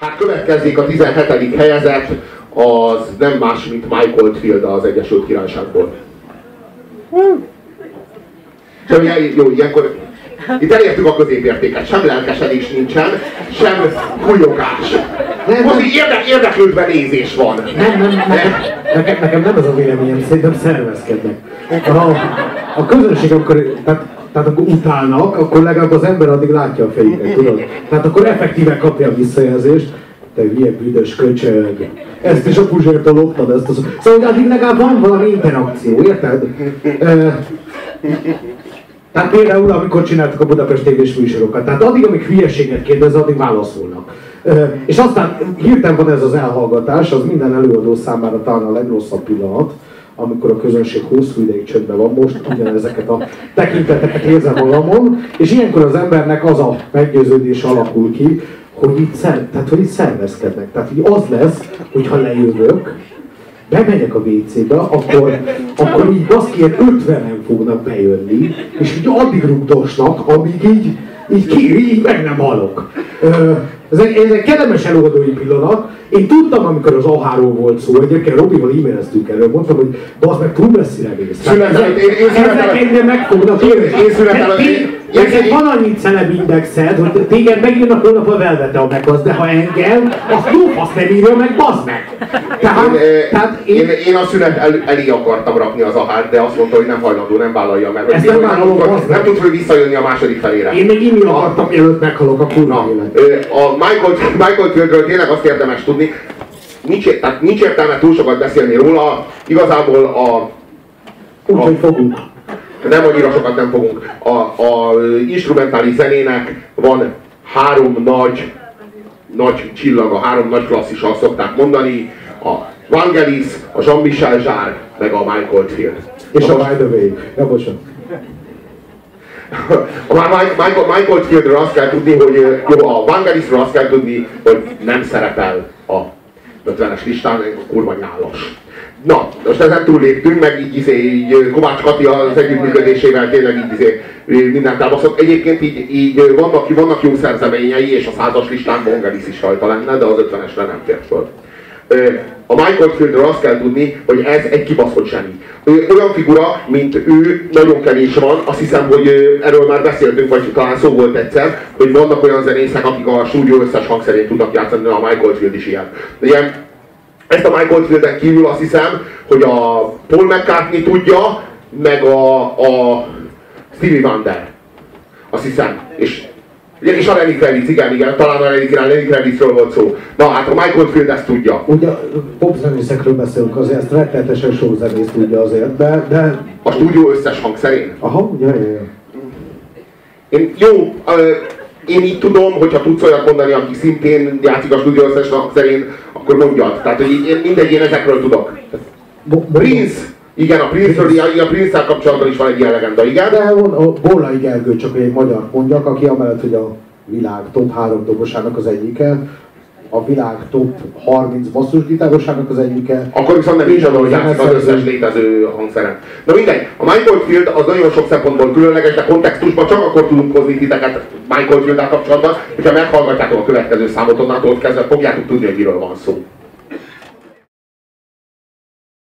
Hát következik a 17. helyezett, az nem más, mint Mike Oldfield az Egyesült Királyságból. Sem, jó, ilyenkor itt elértük a középértéket, sem lelkesedés nincsen, sem kulyogás. Nem, Most így érde, érdeklődve nézés van. Nem, nem, nekem, nekem, nekem nem az a véleményem, szerintem szervezkednek. A, a közönség akkor, tehát, tehát akkor utálnak, akkor legalább az ember addig látja a fejüket, tudod? Tehát akkor effektíve kapja a visszajelzést, te hülye büdös köcsög. Ezt is a puzsértől loptad, ezt az... Szóval addig legalább van valami interakció, érted? Tehát például, amikor csináltak a Budapest tévés műsorokat, tehát addig, amíg hülyeséget kérdez, addig válaszolnak. És aztán hirtelen van ez az elhallgatás, az minden előadó számára talán a legrosszabb pillanat, amikor a közönség hosszú ideig csöndben van, most ugyanezeket a tekinteteket érzem magamon, és ilyenkor az embernek az a meggyőződés alakul ki, hogy itt, szer, tehát, hogy itt szervezkednek. Tehát így az lesz, hogy ha lejövök, bemegyek a WC-be, akkor, akkor így baszki, 50-en fognak bejönni, és így addig rugdosnak, amíg így, így, ki, így meg nem halok. Ez egy, ez egy kellemes előadói pillanat. Én tudtam, amikor az A3 volt szó, egyébként Robival e-maileztünk erről, mondtam, hogy az meg túl messzire mész. Szünetelek, én, én szünetelek. Ezek meg fognak jönni. Én. Neked van annyi celeb indexed, hogy téged megírnak holnap a Velvete a megaz, de ha engem, azt jó fasz nem írja meg, bazd meg! Tehát, én, tehát én, én, én a szünet el, elé akartam rakni az ahát, de azt mondta, hogy nem hajlandó, nem vállalja meg. Ezt nem vállalom, nem, nem tud, hogy visszajönni a második felére. Én még inni akartam, mielőtt meghalok a kurva élet. A Michael, Michael Fieldről tényleg azt érdemes tudni, nincs, tehát nincs értelme túl sokat beszélni róla, igazából a... Úgyhogy fogunk nem annyira sokat nem fogunk. A, a instrumentális zenének van három nagy, nagy csillaga, három nagy klasszissal szokták mondani. A Vangelis, a Jean-Michel Jarre, meg a Michael Field. És a By the Way. Ja, bocsánat. A Michael, Michael Fieldről azt kell tudni, hogy jó, a Vangelisről azt kell tudni, hogy nem szerepel a 50-es listán, kurva nyálas. Na, most ezen túlléptünk, meg így, izé, így Kovács Kati az együttműködésével tényleg így izé, mindent elbaszott. Egyébként így, így vannak, vannak jó szerzeményei, és a százas listán Bongelis is rajta lenne, de az ötvenesre nem tért föl. A Michael Fieldről azt kell tudni, hogy ez egy kibaszott zseni. Olyan figura, mint ő, nagyon kevés van. Azt hiszem, hogy erről már beszéltünk, vagy talán szó volt egyszer, hogy vannak olyan zenészek, akik a stúdió összes hangszerén tudnak játszani, a Michael Field is ilyen. De ilyen ezt a Michael Fielden kívül azt hiszem, hogy a Paul McCartney tudja, meg a, a Stevie Wonder. Azt hiszem. És, és a Lenny Kravitz, igen, igen, talán a Lenny, Kravitzről volt szó. Na hát a Michael Field ezt tudja. Ugye popzenészekről beszélünk azért, ezt rettenetesen sok zenész tudja azért, de, de... A stúdió összes hangszerén? Aha, ugye, ja, ja. Én, jó, én így tudom, hogyha tudsz olyat mondani, aki szintén játszik a stúdió összes hangszerén, akkor mondjad. Tehát, hogy én mindegy, én ezekről tudok. Prince! Igen, a Prince-ről, a Prince-szel kapcsolatban is van egy ilyen legenda, igen? De a Bollai Gergő, csak egy magyar mondjak, aki amellett, hogy a világ top három dobosának az egyike, a világ top 30 basszusgitárosának az egyike. Akkor viszont nem is adom, hogy játszik az összes létező hangszeren. Na mindegy, a Michael Field az nagyon sok szempontból különleges, de kontextusban csak akkor tudunk hozni titeket Michael field kapcsolatban, hogyha meghallgatjátok a következő számot, onnantól kezdve fogjátok tudni, hogy miről van szó.